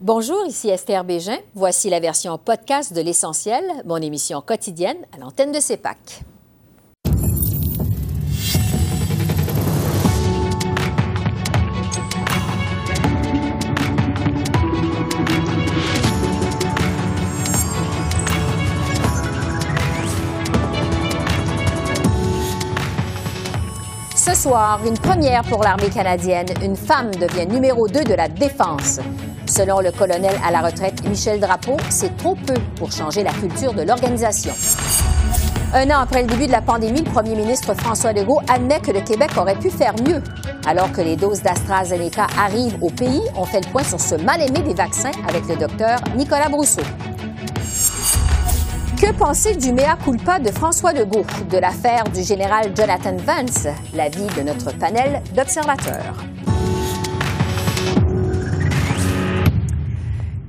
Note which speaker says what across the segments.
Speaker 1: Bonjour, ici Esther Bégin. Voici la version podcast de L'Essentiel, mon émission quotidienne à l'antenne de CEPAC. Ce soir, une première pour l'armée canadienne. Une femme devient numéro 2 de la défense. Selon le colonel à la retraite Michel Drapeau, c'est trop peu pour changer la culture de l'organisation. Un an après le début de la pandémie, le premier ministre François Legault admet que le Québec aurait pu faire mieux. Alors que les doses d'AstraZeneca arrivent au pays, on fait le point sur ce mal-aimé des vaccins avec le docteur Nicolas Brousseau. Que penser du mea culpa de François Legault, de l'affaire du général Jonathan Vance, l'avis de notre panel d'observateurs?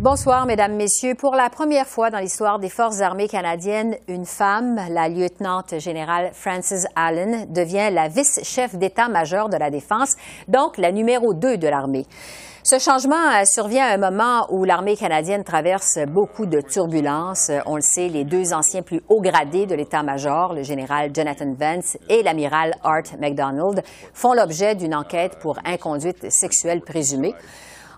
Speaker 1: Bonsoir, Mesdames, Messieurs. Pour la première fois dans l'histoire des Forces armées canadiennes, une femme, la lieutenant générale Frances Allen, devient la vice-chef d'état-major de la Défense, donc la numéro 2 de l'armée. Ce changement survient à un moment où l'armée canadienne traverse beaucoup de turbulences. On le sait, les deux anciens plus hauts gradés de l'état-major, le général Jonathan Vance et l'amiral Art MacDonald, font l'objet d'une enquête pour inconduite sexuelle présumée.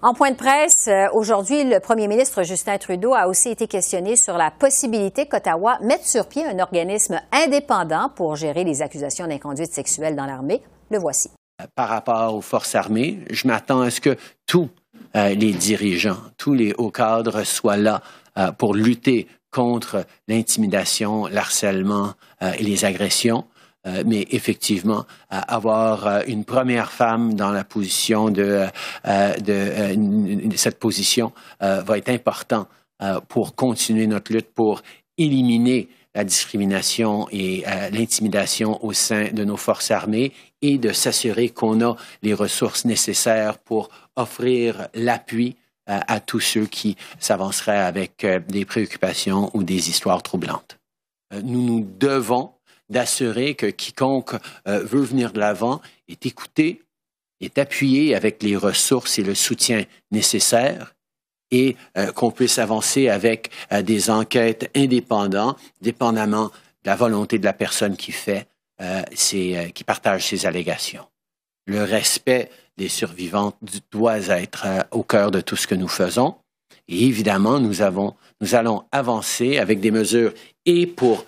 Speaker 1: En point de presse, euh, aujourd'hui, le premier ministre Justin Trudeau a aussi été questionné sur la possibilité qu'Ottawa mette sur pied un organisme indépendant pour gérer les accusations d'inconduite sexuelle dans l'armée. Le voici.
Speaker 2: Par rapport aux forces armées, je m'attends à ce que tous euh, les dirigeants, tous les hauts cadres soient là euh, pour lutter contre l'intimidation, l'harcèlement et les agressions. Euh, mais effectivement, avoir euh, une première femme dans la position euh, de cette position va être important pour continuer notre lutte pour éliminer la discrimination et l'intimidation au sein de nos forces armées et de s'assurer qu'on a les ressources nécessaires pour offrir l'appui à tous ceux qui s'avanceraient avec des préoccupations ou des histoires troublantes. nous nous devons d'assurer que quiconque euh, veut venir de l'avant est écouté, est appuyé avec les ressources et le soutien nécessaires et euh, qu'on puisse avancer avec euh, des enquêtes indépendantes, dépendamment de la volonté de la personne qui fait, qui partage ces allégations. Le respect des survivantes doit être au cœur de tout ce que nous faisons. Évidemment, nous allons avancer avec des mesures et pour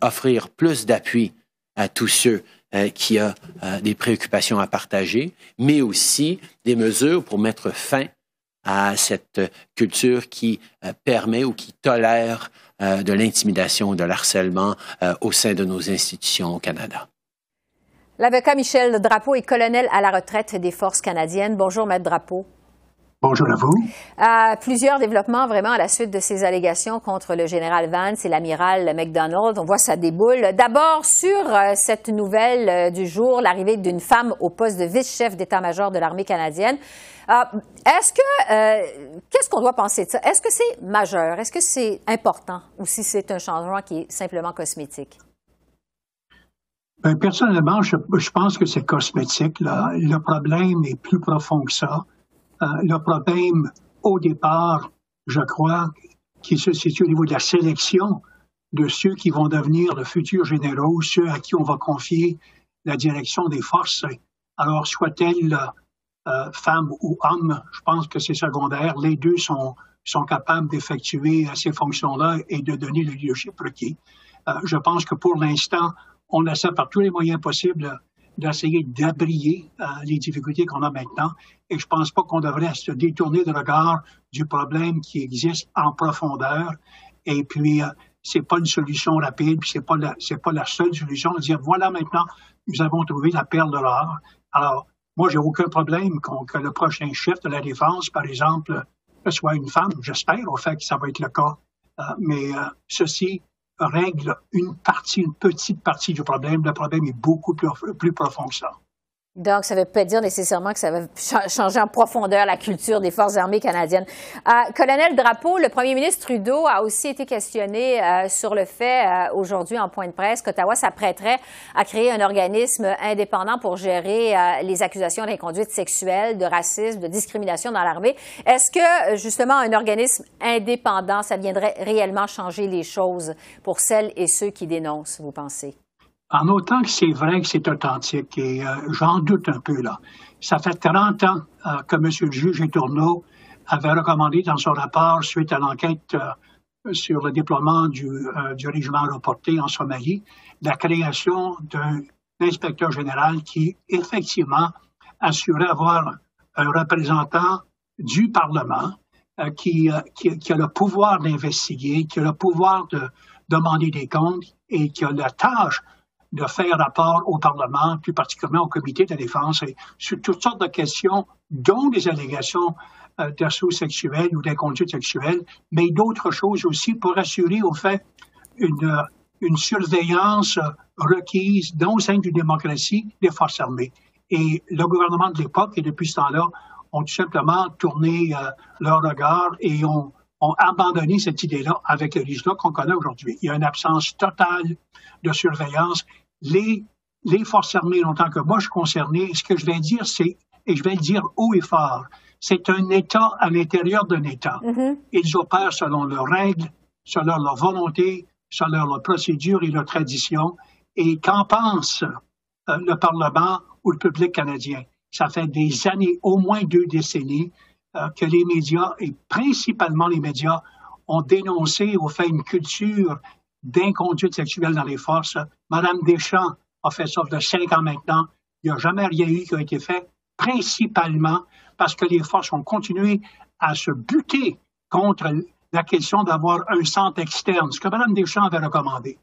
Speaker 2: offrir plus d'appui à tous ceux euh, qui ont euh, des préoccupations à partager, mais aussi des mesures pour mettre fin à cette culture qui euh, permet ou qui tolère de l'intimidation ou de l'harcèlement au sein de nos institutions au Canada.
Speaker 1: L'avocat Michel Drapeau est colonel à la retraite des Forces canadiennes. Bonjour, Maître Drapeau.
Speaker 3: Bonjour à vous.
Speaker 1: Euh, plusieurs développements vraiment à la suite de ces allégations contre le général Vance et l'amiral McDonald. On voit ça déboule. D'abord, sur euh, cette nouvelle euh, du jour, l'arrivée d'une femme au poste de vice-chef d'état-major de l'armée canadienne. Est-ce que, qu'est-ce qu'on doit penser de ça? Est-ce que c'est majeur? Est-ce que c'est important? Ou si c'est un changement qui est simplement cosmétique?
Speaker 3: Ben, personnellement, je, je, pense que c'est cosmétique. Là. Le problème est plus profond que ça. Euh, le problème au départ, je crois, qui se situe au niveau de la sélection de ceux qui vont devenir le futur généraux, ceux à qui on va confier la direction des forces. Alors, soit-elle euh, femme ou homme, je pense que c'est secondaire. Les deux sont, sont capables d'effectuer ces fonctions-là et de donner le leadership requis. Euh, je pense que pour l'instant, on essaie par tous les moyens possibles d'essayer d'abrier euh, les difficultés qu'on a maintenant. Et je pense pas qu'on devrait se détourner de regard du problème qui existe en profondeur. Et puis, euh, c'est pas une solution rapide, puis c'est pas pas la seule solution de dire voilà maintenant nous avons trouvé la perle de l'or. Alors, moi, j'ai aucun problème que le prochain chef de la défense, par exemple, soit une femme. J'espère au fait que ça va être le cas. Euh, mais euh, ceci règle une partie, une petite partie du problème. Le problème est beaucoup plus, profond que ça.
Speaker 1: Donc, ça ne veut pas dire nécessairement que ça va changer en profondeur la culture des Forces armées canadiennes. Euh, Colonel Drapeau, le premier ministre Trudeau a aussi été questionné euh, sur le fait, euh, aujourd'hui en point de presse, qu'Ottawa s'apprêterait à créer un organisme indépendant pour gérer les accusations d'inconduite sexuelle, de racisme, de discrimination dans l'armée. Est-ce que, justement, un organisme indépendant, ça viendrait réellement changer les choses pour celles et ceux qui dénoncent, vous pensez?
Speaker 3: En autant que c'est vrai que c'est authentique, et euh, j'en doute un peu là. Ça fait 30 ans euh, que M. le juge Tourneau avait recommandé dans son rapport suite à l'enquête euh, sur le déploiement du, régiment reporté en Somalie, la création d'un inspecteur général qui, effectivement, assurait avoir un représentant du Parlement qui, a le pouvoir d'investiguer, qui a le pouvoir de demander des comptes et qui a la tâche de faire rapport au Parlement, plus particulièrement au comité de défense, sur toutes sortes de questions, dont des allégations euh, d'assaut sexuel ou d'inconduite sexuelle, mais d'autres choses aussi pour assurer au fait une, une surveillance requise dans le sein d'une démocratie des forces armées. Et le gouvernement de l'époque, et depuis ce temps-là, ont tout simplement tourné euh, leur regard et ont, ont abandonné cette idée-là avec le résultat qu'on connaît aujourd'hui. Il y a une absence totale de surveillance. Les, les forces armées, en tant que moi je suis concerné, ce que je vais dire, c'est, et je vais le dire haut et fort, c'est un État à l'intérieur d'un État. Mm-hmm. Ils opèrent selon leurs règles, selon leur volonté, selon leurs procédures et leurs traditions. Et qu'en pense euh, le Parlement ou le public canadien? Ça fait des années, au moins deux décennies, euh, que les médias, et principalement les médias, ont dénoncé ou fait une culture d'inconduite sexuelle dans les forces. Madame Deschamps a fait ça de cinq ans maintenant. Il n'y a jamais rien eu qui a été fait, principalement parce que les forces ont continué à se buter contre la question d'avoir un centre externe, ce que Mme Deschamps avait recommandé.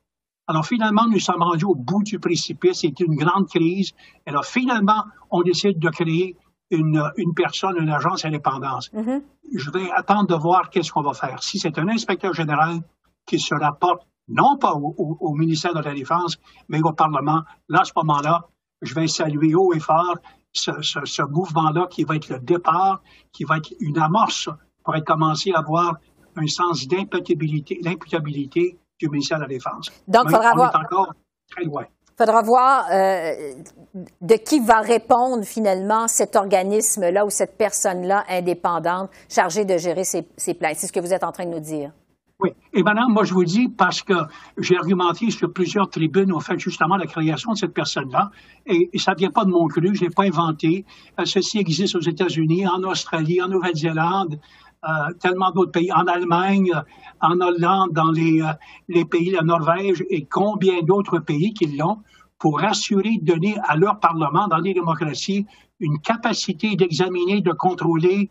Speaker 3: Alors finalement, nous sommes rendus au bout du précipice. C'était une grande crise. Et alors finalement, on décide de créer une, personne, une agence indépendante. Mm-hmm. Je vais attendre de voir qu'est-ce qu'on va faire. Si c'est un inspecteur général qui se rapporte non pas au, ministère de la Défense, mais au Parlement. Là, à ce moment-là, je vais saluer haut et fort ce, mouvement-là qui va être le départ, qui va être une amorce pour être commencé à avoir un sens d'imputabilité, du ministère de la Défense.
Speaker 1: Donc, il faudra voir.
Speaker 3: encore très loin.
Speaker 1: faudra voir euh, de qui va répondre finalement cet organisme-là ou cette personne-là indépendante chargée de gérer ces, ces plaintes. C'est ce que vous êtes en train de nous dire.
Speaker 3: Oui. Et maintenant, moi, je vous dis, parce que j'ai argumenté sur plusieurs tribunes au fait justement la création de cette personne-là, et, ça ne vient pas de mon cru, je ne l'ai pas inventé. Euh, ceci existe aux États-Unis, en Australie, en Nouvelle-Zélande, euh, tellement d'autres pays, en Allemagne, en Hollande, dans les, euh, les pays, la Norvège, et combien d'autres pays qui l'ont, pour assurer, donner à leur Parlement, dans les démocraties, une capacité d'examiner, de contrôler,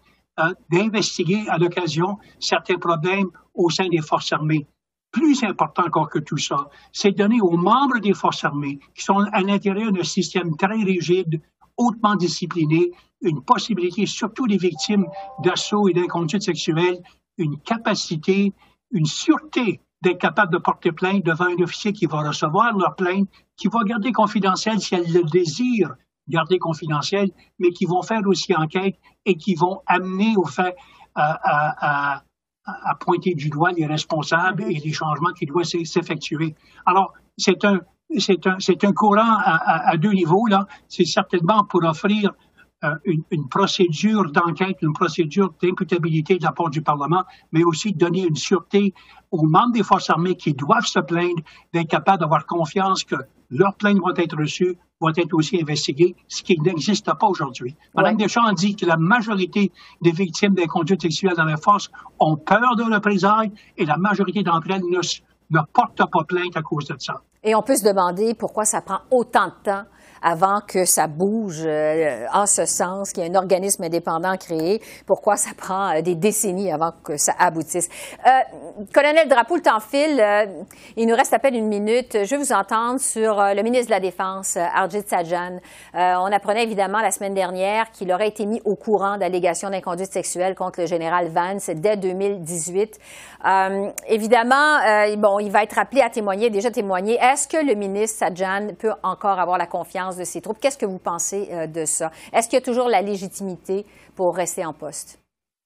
Speaker 3: d'investiguer à l'occasion certains problèmes au sein des forces armées. Plus important encore que tout ça, c'est donner aux membres des forces armées, qui sont à l'intérieur d'un système très rigide, hautement discipliné, une possibilité, surtout les victimes d'assauts et d'inconduite sexuelle, une capacité, une sûreté d'être capable de porter plainte devant un officier qui va recevoir leur plainte, qui va garder confidentiel si elle le désire garder confidentiel, mais qui vont faire aussi enquête et qui vont amener au fait à, pointer du doigt les responsables et les changements qui doivent s'effectuer. Alors, c'est un, c'est un, un courant à, à, deux niveaux, là. C'est certainement pour offrir euh, une, procédure d'enquête, une procédure d'imputabilité de la part du Parlement, mais aussi donner une sûreté aux membres des forces armées qui doivent se plaindre d'être capables d'avoir confiance que leurs plaintes vont être reçues, vont être aussi investiguées, ce qui n'existe pas aujourd'hui. Mme Deschamps dit que la majorité des victimes des conduites sexuelles dans les forces ont peur de représailles et la majorité d'entre elles ne, ne portent pas plainte à cause de ça.
Speaker 1: Et on peut se demander pourquoi ça prend autant de temps avant que ça bouge euh, en ce sens, qu'il y ait un organisme indépendant créé. Pourquoi ça prend euh, des décennies avant que ça aboutisse? Euh, colonel Drapeau, le temps file. il nous reste à peine une minute. Je veux vous entendre sur le ministre de la Défense, Arjit Sajjan. on apprenait évidemment la semaine dernière qu'il aurait été mis au courant d'allégations d'inconduite sexuelle contre le général Vance dès 2018. évidemment, bon, il va être appelé à témoigner, déjà témoigné. Est-ce que le ministre Sajjan peut encore avoir la confiance de ses troupes. Qu'est-ce que vous pensez de ça? Est-ce qu'il y a toujours la légitimité pour rester en poste?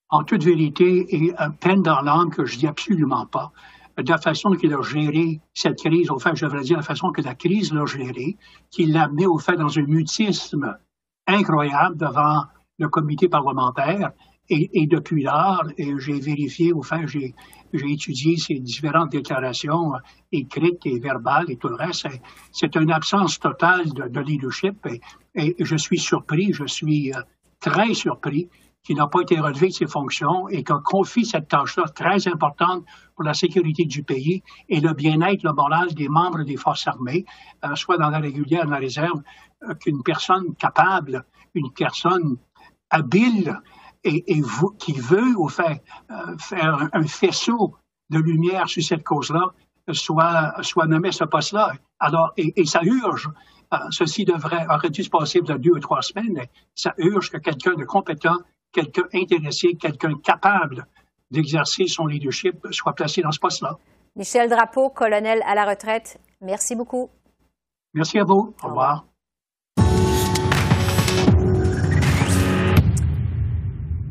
Speaker 3: En toute vérité, et peine dans l'âme que je dis absolument pas, de la façon qu'il a géré cette crise, au fait, je devrais dire la façon que la crise l'a géré, qui l'a amené au fait dans un mutisme incroyable devant le comité parlementaire. Et, et depuis lors, j'ai vérifié, fait, j'ai étudié ces différentes déclarations écrites et verbales et tout le reste. C'est une absence totale de, leadership et, et, je suis surpris, je suis euh, très surpris qui n'a pas été relevé de ses fonctions et qu'on confie cette tâche-là très importante pour la sécurité du pays et le bien-être, le moral des membres des forces armées, euh, soit dans la régulière, dans la réserve, euh, qu'une personne capable, une personne habile et, qui veut au fait euh, faire un, faisceau de lumière sur cette cause-là soit, soit nommé ce poste-là. Alors, et, ça urge. ceci devrait, aurait dû se passer de deux ou trois semaines, mais ça urge que quelqu'un de compétent quelqu'un intéressé, quelqu'un capable d'exercer son leadership soit placé dans ce poste-là.
Speaker 1: Michel Drapeau, colonel à la retraite, merci beaucoup.
Speaker 3: Merci à vous. Au, revoir.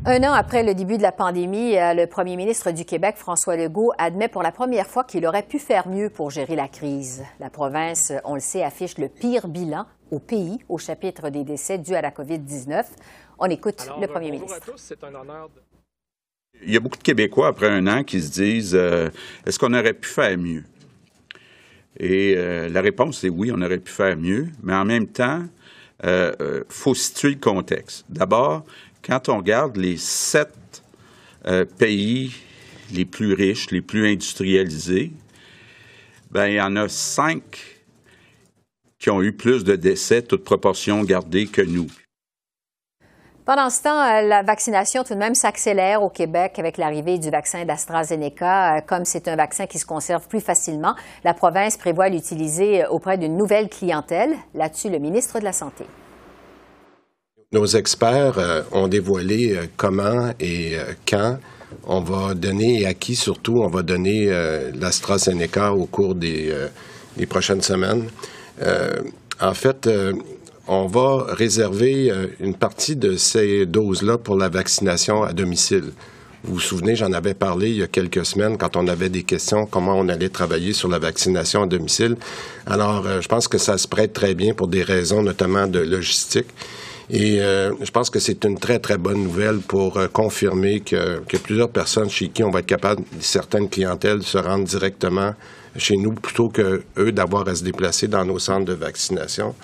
Speaker 1: Un an après le début de la pandémie, euh, le premier ministre du Québec, François Legault, admet pour la première fois qu'il aurait pu faire mieux pour gérer la crise. La province, on le sait, affiche le pire bilan au pays au chapitre des décès dus à la COVID-19. On écoute le premier ministre.
Speaker 4: Il y a beaucoup de Québécois, après un an, qui se disent euh, est-ce qu'on aurait pu faire mieux? Et euh, la réponse est oui, on aurait pu faire mieux, mais en même temps, il euh, faut situer le contexte. D'abord, quand on regarde les sept pays les plus riches, les plus industrialisés, ben, il y en a cinq qui ont eu plus de décès, toute proportion gardée, que nous.
Speaker 1: Pendant ce temps, euh, la vaccination tout de même s'accélère au Québec avec l'arrivée du vaccin d'AstraZeneca. Euh, comme c'est un vaccin qui se conserve plus facilement, la province prévoit l'utiliser euh, auprès d'une nouvelle clientèle. Là-dessus, le ministre de la Santé.
Speaker 5: Nos experts ont dévoilé comment et quand on va donner et à qui surtout on va donner l'AstraZeneca au cours des, des prochaines semaines. en fait, on va réserver euh, une partie de ces doses-là pour la vaccination à domicile. Vous vous souvenez, j'en avais parlé il y a quelques semaines quand on avait des questions comment on allait travailler sur la vaccination à domicile. Alors, euh, je pense que ça se prête très bien pour des raisons notamment de logistique. Et euh, je pense que c'est une très, très bonne nouvelle pour confirmer que, que, plusieurs personnes chez qui on va être capable, certaines clientèles, se rendre directement chez nous plutôt que eux d'avoir à se déplacer dans nos centres de vaccination.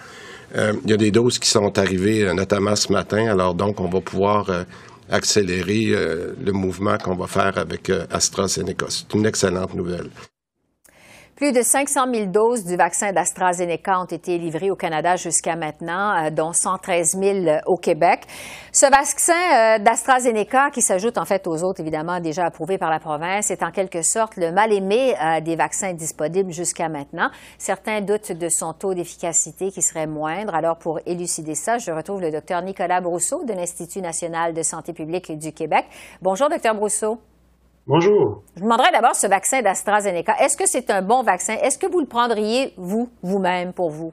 Speaker 5: Euh, il y a des doses qui sont arrivées, euh, notamment ce matin. Alors donc, on va pouvoir euh, accélérer le mouvement qu'on va faire avec AstraZeneca. C'est une excellente nouvelle.
Speaker 1: Plus de 500 000 doses du vaccin d'AstraZeneca ont été livrées au Canada jusqu'à maintenant, euh, dont 113 000 au Québec. Ce vaccin euh, d'AstraZeneca, qui s'ajoute en fait aux autres évidemment déjà approuvés par la province, est en quelque sorte le mal-aimé euh, des vaccins disponibles jusqu'à maintenant. Certains doutent de son taux d'efficacité qui serait moindre. Alors pour élucider ça, je retrouve le docteur Nicolas Brousseau de l'Institut national de santé publique du Québec. Bonjour, docteur Brousseau.
Speaker 6: Bonjour.
Speaker 1: Je vous demanderais d'abord ce vaccin d'AstraZeneca. Est-ce que c'est un bon vaccin? Est-ce que vous le prendriez, vous, vous-même, pour vous?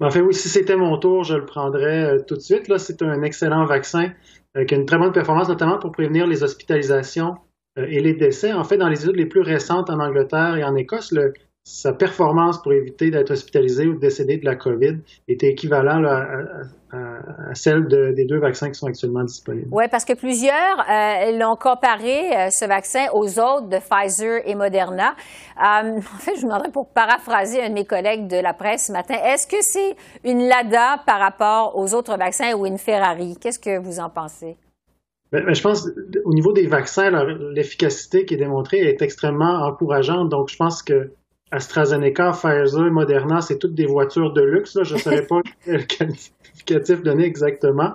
Speaker 6: En fait, oui, si c'était mon tour, je le prendrais euh, tout de suite. Là, c'est un excellent vaccin euh, qui a une très bonne performance, notamment pour prévenir les hospitalisations euh, et les décès. En fait, dans les études les plus récentes en Angleterre et en Écosse, le, sa performance pour éviter d'être hospitalisé ou de décéder de la COVID était équivalent à, celle des deux vaccins qui sont actuellement disponibles.
Speaker 1: Oui, parce que plusieurs euh, l'ont comparé, euh, ce vaccin, aux autres de Pfizer et Moderna. Euh, en fait, je vous demanderais pour paraphraser un de mes collègues de la presse ce matin, est-ce que c'est une Lada par rapport aux autres vaccins ou une Ferrari? Qu'est-ce que vous en pensez?
Speaker 6: Ben, ben, je pense au niveau des vaccins, l'efficacité qui est démontrée est extrêmement encourageante. Donc, je pense que AstraZeneca, Pfizer, Moderna, c'est toutes des voitures de luxe. Je ne saurais pas quel qualificatif donner exactement.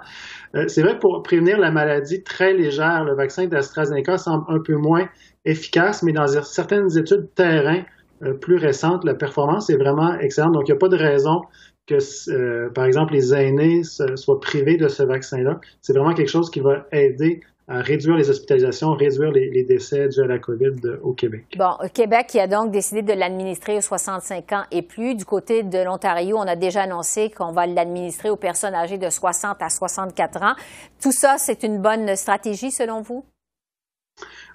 Speaker 6: Euh, c'est vrai, pour prévenir la maladie très légère, le vaccin d'AstraZeneca semble un peu moins efficace, mais dans certaines études terrain euh, plus récentes, la performance est vraiment excellente. Donc, il n'y a pas de raison que, euh, par exemple, les aînés soient privés de ce vaccin-là. C'est vraiment quelque chose qui va aider à réduire les hospitalisations, réduire les, décès dus à la COVID au Québec.
Speaker 1: Bon, Québec qui a donc décidé de l'administrer aux 65 ans et plus. Du côté de l'Ontario, on a déjà annoncé qu'on va l'administrer aux personnes âgées de 60 à 64 ans. Tout ça, c'est une bonne stratégie selon vous?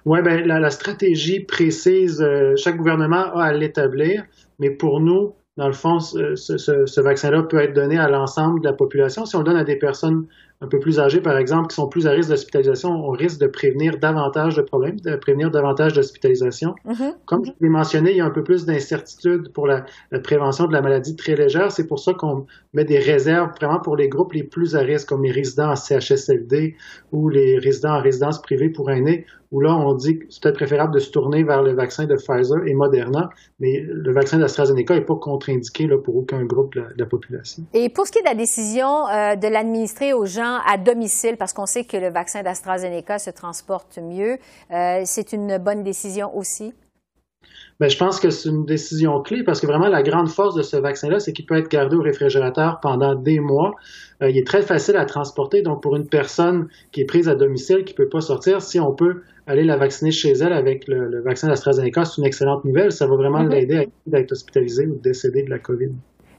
Speaker 6: Oui, ben, la, stratégie précise, euh, chaque gouvernement a à l'établir, mais pour nous, dans le fond, ce, ce vaccin-là peut être donné à l'ensemble de la population. Si on le donne à des personnes un peu plus âgés, par exemple, qui sont plus à risque d'hospitalisation, on risque de prévenir davantage de problèmes, de prévenir davantage d'hospitalisation. Mm-hmm. Comme je l'ai mentionné, il y a un peu plus d'incertitude pour la, prévention de la maladie très légère. C'est pour ça qu'on met des réserves vraiment pour les groupes les plus à risque, comme les résidents en CHSLD ou les résidents en résidence privée pour aînés, où là, on dit que c'est peut-être préférable de se tourner vers le vaccin de Pfizer et Moderna, mais le vaccin d'AstraZeneca n'est pas contre-indiqué pour aucun groupe de la, population.
Speaker 1: Et pour ce qui est de la décision euh, de l'administrer aux gens à domicile, parce qu'on sait que le vaccin d'AstraZeneca se transporte mieux. Euh, c'est une bonne décision aussi?
Speaker 6: Bien, je pense que c'est une décision clé parce que vraiment la grande force de ce vaccin-là, c'est qu'il peut être gardé au réfrigérateur pendant des mois. Euh, il est très facile à transporter. Donc, pour une personne qui est prise à domicile, qui ne peut pas sortir, si on peut aller la vacciner chez elle avec le, vaccin d'AstraZeneca, c'est une excellente nouvelle. Ça va vraiment mm-hmm. l'aider à être hospitalisé ou décéder de la COVID.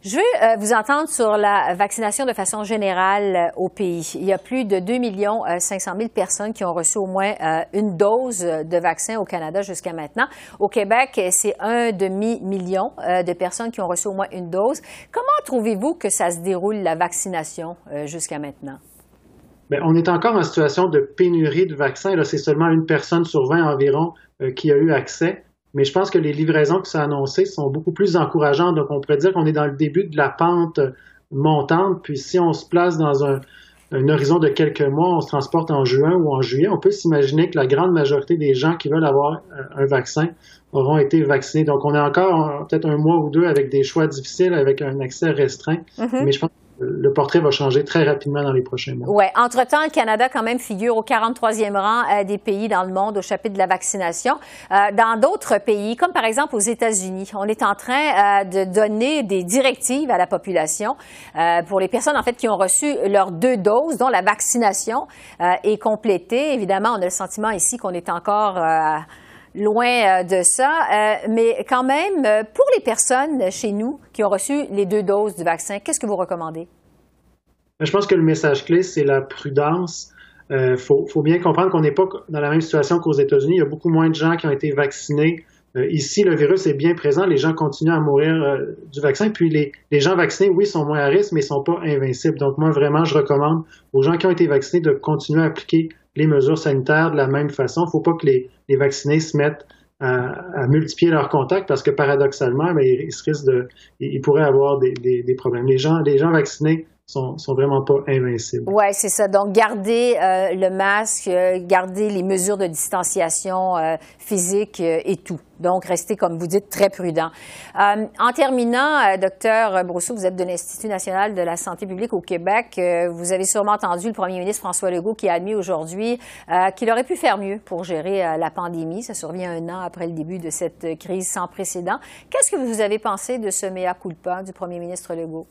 Speaker 1: Je veux euh, vous entendre sur la vaccination de façon générale euh, au pays. Il y a plus de 2 millions 500 000 personnes qui ont reçu au moins euh, une dose de vaccin au Canada jusqu'à maintenant. Au Québec, c'est un demi-million de personnes qui ont reçu au moins une dose. Comment trouvez-vous que ça se déroule, la vaccination, jusqu'à maintenant?
Speaker 6: Bien, on est encore en situation de pénurie de vaccins. C'est seulement une personne sur 20 environ qui a eu accès. Mais je pense que les livraisons qui sont annoncées sont beaucoup plus encourageantes. Donc, on pourrait dire qu'on est dans le début de la pente montante. Puis, si on se place dans un, horizon de quelques mois, on se transporte en juin ou en juillet, on peut s'imaginer que la grande majorité des gens qui veulent avoir un vaccin auront été vaccinés. Donc, on est encore peut-être un mois ou deux avec des choix difficiles, avec un accès restreint. Mm-hmm. Mais je pense le portrait va changer très rapidement dans les prochains mois.
Speaker 1: Oui. Entre-temps, le Canada, quand même, figure au 43e rang euh, des pays dans le monde au chapitre de la vaccination. Euh, dans d'autres pays, comme par exemple aux États-Unis, on est en train euh, de donner des directives à la population pour les personnes, en fait, qui ont reçu leurs deux doses, dont la vaccination est complétée. Évidemment, on a le sentiment ici qu'on est encore loin de ça. mais quand même, pour les personnes chez nous qui ont reçu les deux doses du vaccin, qu'est-ce que vous recommandez?
Speaker 6: Je pense que le message clé, c'est la prudence. Il euh, faut, bien comprendre qu'on n'est pas dans la même situation qu'aux États-Unis. Il y a beaucoup moins de gens qui ont été vaccinés. Euh, ici, le virus est bien présent. Les gens continuent à mourir euh, du vaccin. Puis les, gens vaccinés, oui, sont moins à risque, mais ne sont pas invincibles. Donc moi, vraiment, je recommande aux gens qui ont été vaccinés de continuer à appliquer les mesures sanitaires de la même façon. Il ne faut pas que les, vaccinés se mettent à, multiplier leurs contacts parce que paradoxalement, mais ils, risquent de, ils, pourraient avoir des, problèmes. Les gens vaccinés sont, sont vraiment pas invincibles.
Speaker 1: Oui, c'est ça. Donc, garder euh, le masque, euh, garder les mesures de distanciation euh, physique et tout. Donc, restez, comme vous dites, très prudent. en terminant, docteur Brousseau, vous êtes de l'Institut national de la santé publique au Québec. vous avez sûrement entendu le premier ministre François Legault qui a admis aujourd'hui qu'il aurait pu faire mieux pour gérer la pandémie. Ça survient un an après le début de cette crise sans précédent. Qu'est-ce que vous avez pensé de ce mea culpa du premier ministre Legault?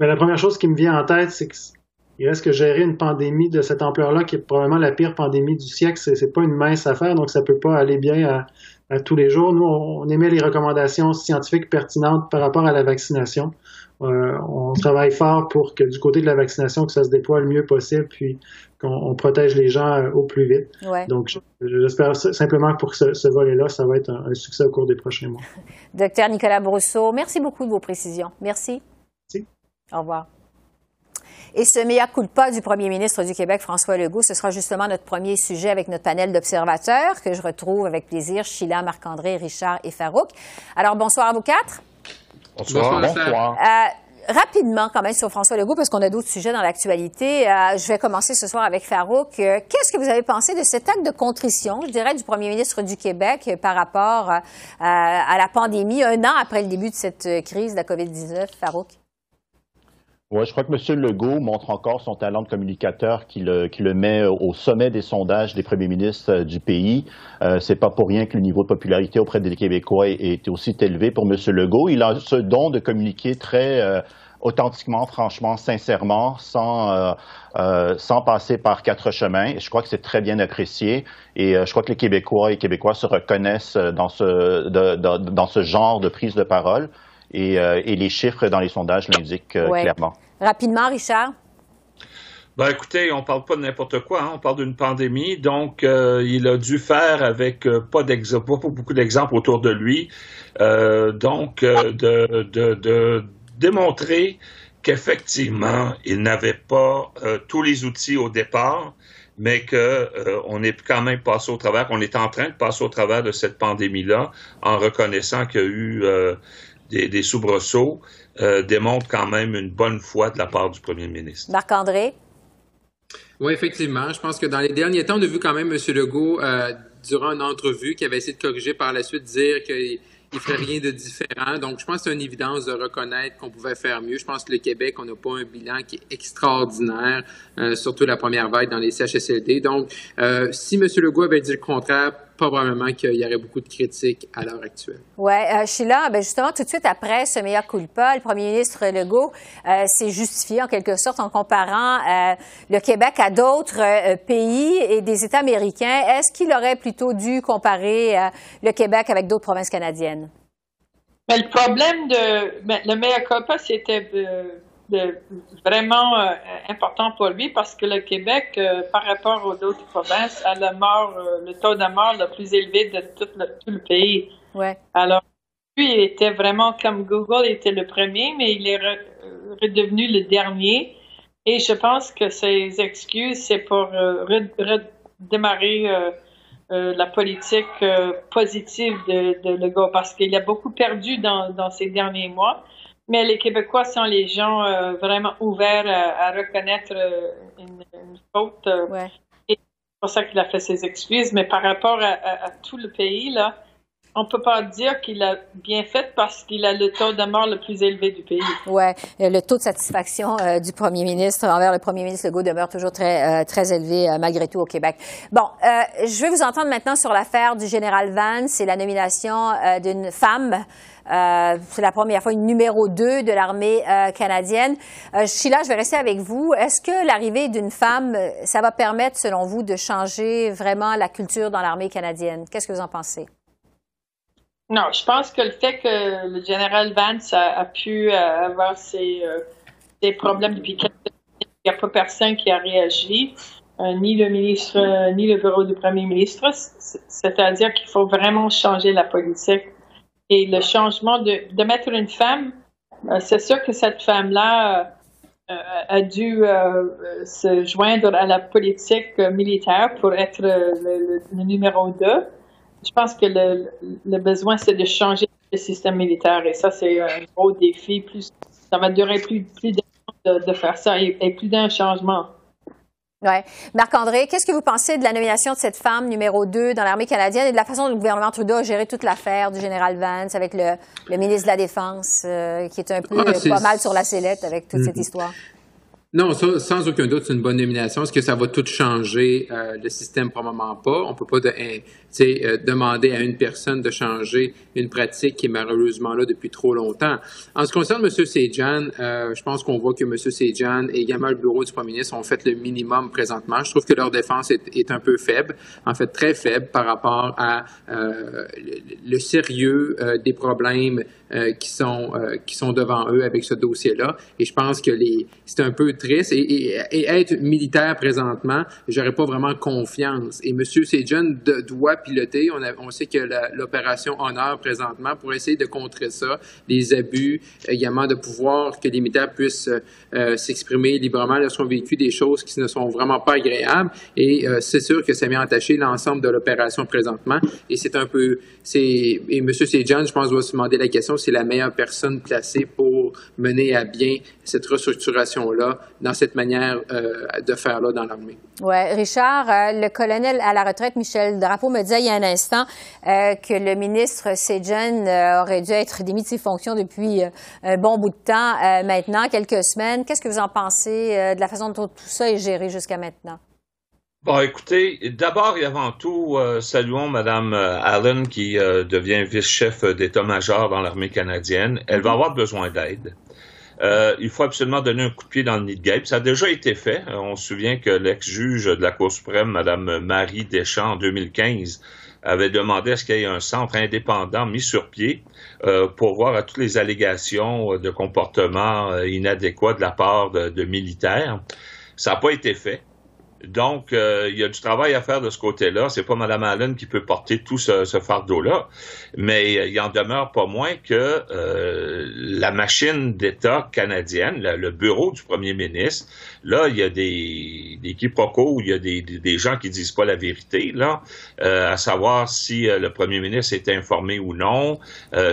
Speaker 6: Mais la première chose qui me vient en tête, c'est qu'il reste que gérer une pandémie de cette ampleur-là, qui est probablement la pire pandémie du siècle, c'est, pas une mince affaire, donc ça peut pas aller bien à, tous les jours. Nous, on, émet les recommandations scientifiques pertinentes par rapport à la vaccination. Euh, on travaille fort pour que du côté de la vaccination, que ça se déploie le mieux possible, puis qu'on protège les gens euh, au plus vite. Donc, j'espère simplement que pour ce, ce volet-là, ça va être un, un succès au cours des prochains mois.
Speaker 1: Docteur Nicolas Brousseau, merci beaucoup de vos précisions. Merci. Au revoir. Et ce mea culpa du premier ministre du Québec, François Legault, ce sera justement notre premier sujet avec notre panel d'observateurs que je retrouve avec plaisir, Sheila, Marc-André, Richard et Farouk. Alors, bonsoir à vous quatre.
Speaker 7: Bonsoir. bonsoir.
Speaker 1: Euh, rapidement, quand même, sur François Legault, parce qu'on a d'autres sujets dans l'actualité. Euh, je vais commencer ce soir avec Farouk. Euh, qu'est-ce que vous avez pensé de cet acte de contrition, je dirais, du premier ministre du Québec par rapport à la pandémie, un an après le début de cette crise de la COVID-19, Farouk?
Speaker 7: Oui, je crois que M. Legault montre encore son talent de communicateur qui le, met au sommet des sondages des premiers ministres euh, du pays. Euh, c'est pas pour rien que le niveau de popularité auprès des Québécois est, aussi élevé pour M. Legault. Il a ce don de communiquer très euh, authentiquement, franchement, sincèrement, sans, sans passer par quatre chemins. Je crois que c'est très bien apprécié. Et je crois que les Québécois et Québécois se reconnaissent dans ce, dans ce genre de prise de parole. Et, et les chiffres dans les sondages l'indiquent clairement.
Speaker 1: Rapidement, Richard?
Speaker 8: Ben, écoutez, on parle pas de n'importe quoi, hein. on parle d'une pandémie, donc euh, il a dû faire avec euh, pas, pas beaucoup d'exemples autour de lui, euh, donc de, de, de, démontrer qu'effectivement, il n'avait pas tous les outils au départ, mais que on est quand même passé au travers, qu'on est en train de passer au travers de cette pandémie-là, en reconnaissant qu'il y a eu des, des soubresauts, démontre quand même une bonne foi de la part du premier ministre.
Speaker 1: Marc-André?
Speaker 9: Oui, effectivement. Je pense que dans les derniers temps, on a vu quand même M. Legault, euh, durant une entrevue, qui avait essayé de corriger par la suite, dire qu'il ne ferait rien de différent. Donc, je pense que c'est une évidence de reconnaître qu'on pouvait faire mieux. Je pense que le Québec, on n'a pas un bilan qui est extraordinaire, euh, surtout la première vague dans les CHSLD. Donc, euh, si M. Legault avait dit le contraire, probablement qu'il y aurait beaucoup de critiques à l'heure actuelle.
Speaker 1: Oui, euh, Sheila, ben justement, tout de suite après ce meilleur culpa, le premier ministre Legault euh, s'est justifié en quelque sorte en comparant euh, le Québec à d'autres euh, pays et des États américains. Est-ce qu'il aurait plutôt dû comparer le Québec avec d'autres provinces canadiennes?
Speaker 10: Mais le problème de ben, le meilleur culpa, c'était de, vraiment euh, important pour lui parce que le Québec, euh, par rapport aux autres provinces, a le, mort, euh, le taux de mort le plus élevé de tout le, tout le pays.
Speaker 1: Ouais.
Speaker 10: Alors, lui, il était vraiment comme Google, il était le premier, mais il est redevenu le dernier. Et je pense que ses excuses, c'est pour redémarrer la politique positive de, de Legault parce qu'il a beaucoup perdu dans, dans ces derniers mois. Mais les Québécois sont les gens euh, vraiment ouverts à, reconnaître euh, une, faute. Euh, et c'est pour ça qu'il a fait ses excuses. Mais par rapport à, tout le pays, là, on peut pas dire qu'il a bien fait parce qu'il a le taux de mort le plus élevé du pays.
Speaker 1: Oui, le taux de satisfaction du premier ministre envers le premier ministre Legault demeure toujours très, très élevé malgré tout au Québec. Bon, je vais vous entendre maintenant sur l'affaire du général Vance et la nomination d'une femme euh, c'est la première fois une numéro 2 de l'armée euh, canadienne. Euh, Sheila, je vais rester avec vous. Est-ce que l'arrivée d'une femme, ça va permettre, selon vous, de changer vraiment la culture dans l'armée canadienne? Qu'est-ce que vous en pensez?
Speaker 10: Non, je pense que le fait que le général Vance a, pu avoir ses, problèmes depuis quelques années, il n'y a pas personne qui a réagi. ni le ministre, ni le bureau du premier ministre. C'est-à-dire qu'il faut vraiment changer la politique et le changement de, de mettre une femme, euh, c'est sûr que cette femme-là euh, a dû euh, se joindre à la politique militaire pour être le, numéro 2. Je pense que le, le besoin, c'est de changer le système militaire et ça, c'est un gros défi. Plus, ça va durer plus, plus de de, de faire ça et plus d'un changement.
Speaker 1: Oui. Marc-André, qu'est-ce que vous pensez de la nomination de cette femme numéro 2 dans l'armée canadienne et de la façon dont le gouvernement Trudeau a géré toute l'affaire du général Vance avec le, ministre de la Défense, euh, qui est un peu ah, pas mal sur la sellette avec toute cette mm-hmm. histoire?
Speaker 9: Non, sans aucun doute, c'est une bonne nomination. Est-ce que ça va tout changer euh, le système? Probablement pas. On peut pas de, euh, demander à une personne de changer une pratique qui est malheureusement là depuis trop longtemps. En ce qui concerne M. Sejan, euh, je pense qu'on voit que M. Sejan et également le bureau du premier ministre ont fait le minimum présentement. Je trouve que leur défense est, un peu faible, en fait très faible par rapport à le, sérieux des problèmes euh, qui sont qui sont devant eux avec ce dossier-là. Et je pense que les c'est un peu triste. Et, et, être militaire présentement, j'aurais pas vraiment confiance. Et M. Sejan doit piloter. On, on sait que l'opération Honneur présentement pour essayer de contrer ça, les abus, également de pouvoir que les militaires puissent euh, s'exprimer librement lorsqu'on vécu des choses qui ne sont vraiment pas agréables. Et euh, c'est sûr que ça vient entacher l'ensemble de l'opération présentement. Et c'est un peu, c'est et M. Sejan, je pense, doit se demander la question, c'est la meilleure personne placée pour mener à bien cette restructuration-là dans cette manière euh, de faire là dans l'armée.
Speaker 1: Oui, Richard, le colonel à la retraite, Michel Drapeau, me disait il y a un instant euh, que le ministre Sejan euh, aurait dû être démis de ses fonctions depuis euh, un bon bout de temps maintenant, quelques semaines. Qu'est-ce que vous en pensez de la façon dont tout ça est géré jusqu'à maintenant?
Speaker 8: Bon, écoutez, d'abord et avant tout, saluons Mme Allen qui devient vice-chef d'état-major dans l'armée canadienne. Elle va avoir besoin d'aide. euh, il faut absolument donner un coup de pied dans le nid de guêpe. Ça a déjà été fait. Euh, on se souvient que l'ex-juge de la Cour suprême, Mme Marie Deschamps, en 2015, avait demandé à ce qu'il y ait un centre indépendant mis sur pied euh, pour voir à toutes les allégations de comportement inadéquat de la part de militaires. Ça n'a pas été fait. Donc, euh, il y a du travail à faire de ce côté-là. C'est pas Mme Allen qui peut porter tout ce, fardeau-là, mais il en demeure pas moins que euh, la machine d'État canadienne, le bureau du premier ministre, là, il y a des, des quiproquos, il y a des, des, gens qui disent pas la vérité, là, euh, à savoir si le premier ministre est informé ou non,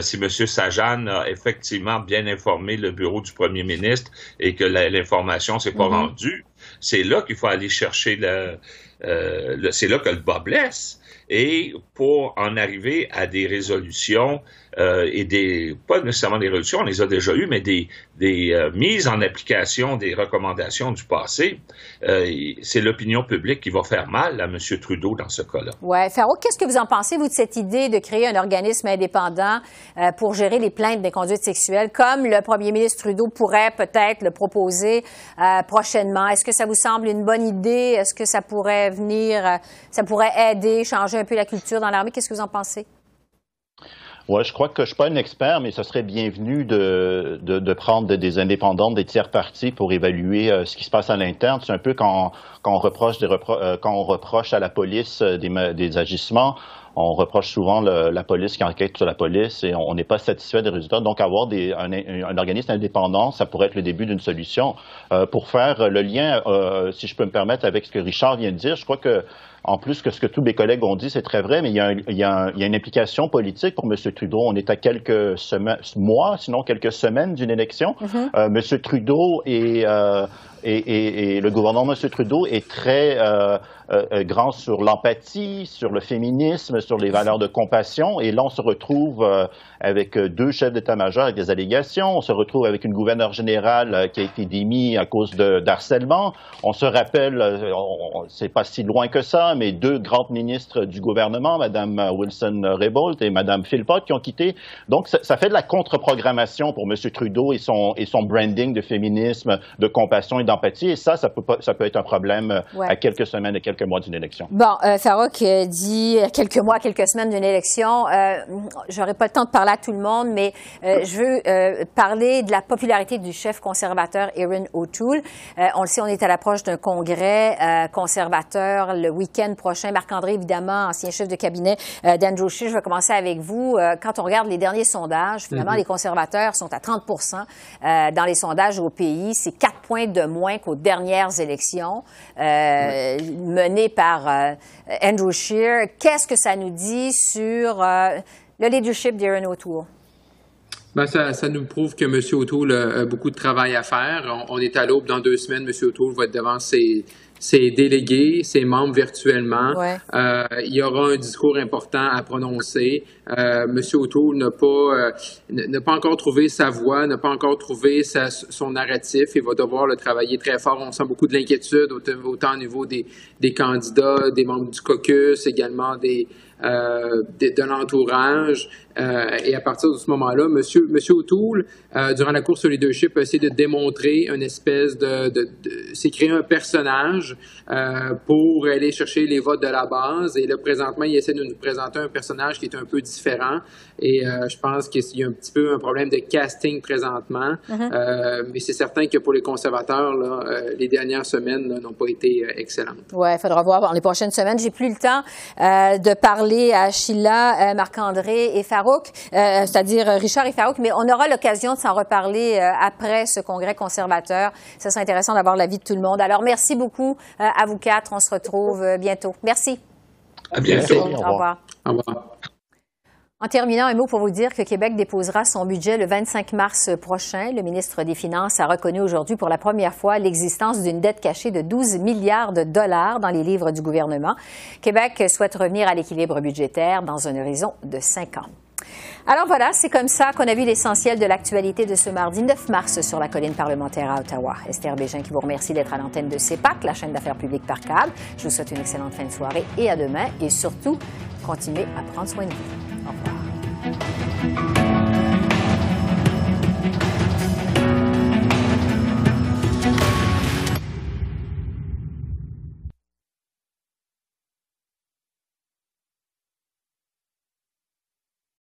Speaker 8: si M. Sajan a effectivement bien informé le bureau du premier ministre et que l'information s'est pas mm-hmm. rendue. C'est là qu'il faut aller chercher le, euh, c'est là que le bas blesse. Et pour en arriver à des résolutions euh, et des, pas nécessairement des résolutions, on les a déjà eues, mais des, des euh, mises en application des recommandations du passé, euh, c'est l'opinion publique qui va faire mal à M. Trudeau dans ce cas-là.
Speaker 1: Oui. Farouk, qu'est-ce que vous en pensez, vous, de cette idée de créer un organisme indépendant pour gérer les plaintes des conduites sexuelles, comme le premier ministre Trudeau pourrait peut-être le proposer prochainement? Est-ce que ça vous semble une bonne idée? Est-ce que ça pourrait venir, ça pourrait aider, changer un peu la culture dans l'armée? Qu'est-ce que vous en pensez?
Speaker 7: Oui, je crois que je suis pas un expert, mais ce serait bienvenu de, de, de prendre des indépendants, des tiers partis pour évaluer euh, ce qui se passe à l'interne. C'est un peu quand, quand, on reproche des euh, quand on reproche à la police euh, des, des agissements, on reproche souvent la police qui enquête sur la police et on n'est pas satisfait des résultats. Donc, avoir des, un, un, organisme indépendant, ça pourrait être le début d'une solution. Euh, pour faire le lien, euh, si je peux me permettre, avec ce que Richard vient de dire, je crois que en plus que ce que tous mes collègues ont dit, c'est très vrai, mais il y, a il, y a il y, a une implication politique pour M. Trudeau. On est à quelques semaines, mois, sinon quelques semaines d'une élection. Mm-hmm. euh, M. Trudeau est, euh, et, le gouvernement M. Trudeau est très euh, euh, grand sur l'empathie, sur le féminisme, sur les valeurs de compassion. Et là, on se retrouve euh, avec deux chefs d'état-major avec des allégations. On se retrouve avec une gouverneure générale euh, qui a été démise à cause d'harcèlement. On se rappelle, c'est pas si loin que ça, mais deux grandes ministres du gouvernement, Mme Wilson-Raybould et Mme Philpott, qui ont quitté. Donc, ça, ça fait de la contre-programmation pour M. Trudeau et son, et son branding de féminisme, de compassion et d'empathie et ça, ça peut, ça peut être un problème euh, à quelques semaines et quelques mois d'une élection.
Speaker 1: Bon, euh, Farouk euh, dit quelques mois, quelques semaines d'une élection. Euh, J'aurai pas le temps de parler à tout le monde, mais je veux parler de la popularité du chef conservateur Erin O'Toole. on le sait, on est à l'approche d'un congrès conservateur le week-end prochain. Marc-André, évidemment, ancien chef de cabinet d'Andrew Scheer. Je vais commencer avec vous. quand on regarde les derniers sondages, finalement, mm-hmm. les conservateurs sont à 30% dans les sondages au pays. C'est quatre points de moins qu'aux dernières élections euh, menées par euh, Andrew Scheer. Qu'est-ce que ça nous dit sur euh, le leadership d'Aaron O'Toole?
Speaker 9: Ben, ça, ça, nous prouve que M. O'Toole a beaucoup de travail à faire. On, est à l'aube dans deux semaines. M. O'Toole va être devant ses, ses délégués, ses membres virtuellement. Euh, il y aura un discours important à prononcer. Euh, Monsieur O'Toole n'a pas, euh, n'a pas encore trouvé sa voix, n'a pas encore trouvé sa, son narratif. Il va devoir le travailler très fort. On sent beaucoup de l'inquiétude, autant au niveau des, des candidats, des membres du caucus, également des, euh, de, de l'entourage. Euh, et à partir de ce moment-là, Monsieur, Monsieur O'Toole, euh, durant la course au leadership, a essayé de démontrer une espèce de, de, de c'est créer un personnage euh, pour aller chercher les votes de la base. Et là, présentement, il essaie de nous présenter un personnage qui est un peu différent. Et je pense qu'il y a un petit peu un problème de casting présentement. Mm-hmm. mais c'est certain que pour les conservateurs, là, les dernières semaines n'ont pas été excellentes.
Speaker 1: Ouais, il faudra voir dans les prochaines semaines. J'ai plus le temps de parler à Sheila, Marc-André et Farouk, c'est-à-dire Richard et Farouk, mais on aura l'occasion de s'en reparler après ce congrès conservateur. Ça serait intéressant d'avoir l'avis de tout le monde. Alors, merci beaucoup à vous quatre. On se retrouve euh, bientôt. Merci.
Speaker 8: À bientôt.
Speaker 1: Au revoir. Au revoir. En terminant, un mot pour vous dire que Québec déposera son budget le 25 mars prochain. Le ministre des Finances a reconnu aujourd'hui pour la première fois l'existence d'une dette cachée de 12 milliards de dollars dans les livres du gouvernement. Québec souhaite revenir à l'équilibre budgétaire dans un horizon de cinq ans. Alors voilà, c'est comme ça qu'on a vu l'essentiel de l'actualité de ce mardi 9 mars sur la colline parlementaire à Ottawa. Esther Bégin qui vous remercie d'être à l'antenne de CEPAC, la chaîne d'affaires publiques par câble. Je vous souhaite une excellente fin de soirée et à demain. Et surtout, continuez à prendre soin de vous. Au revoir.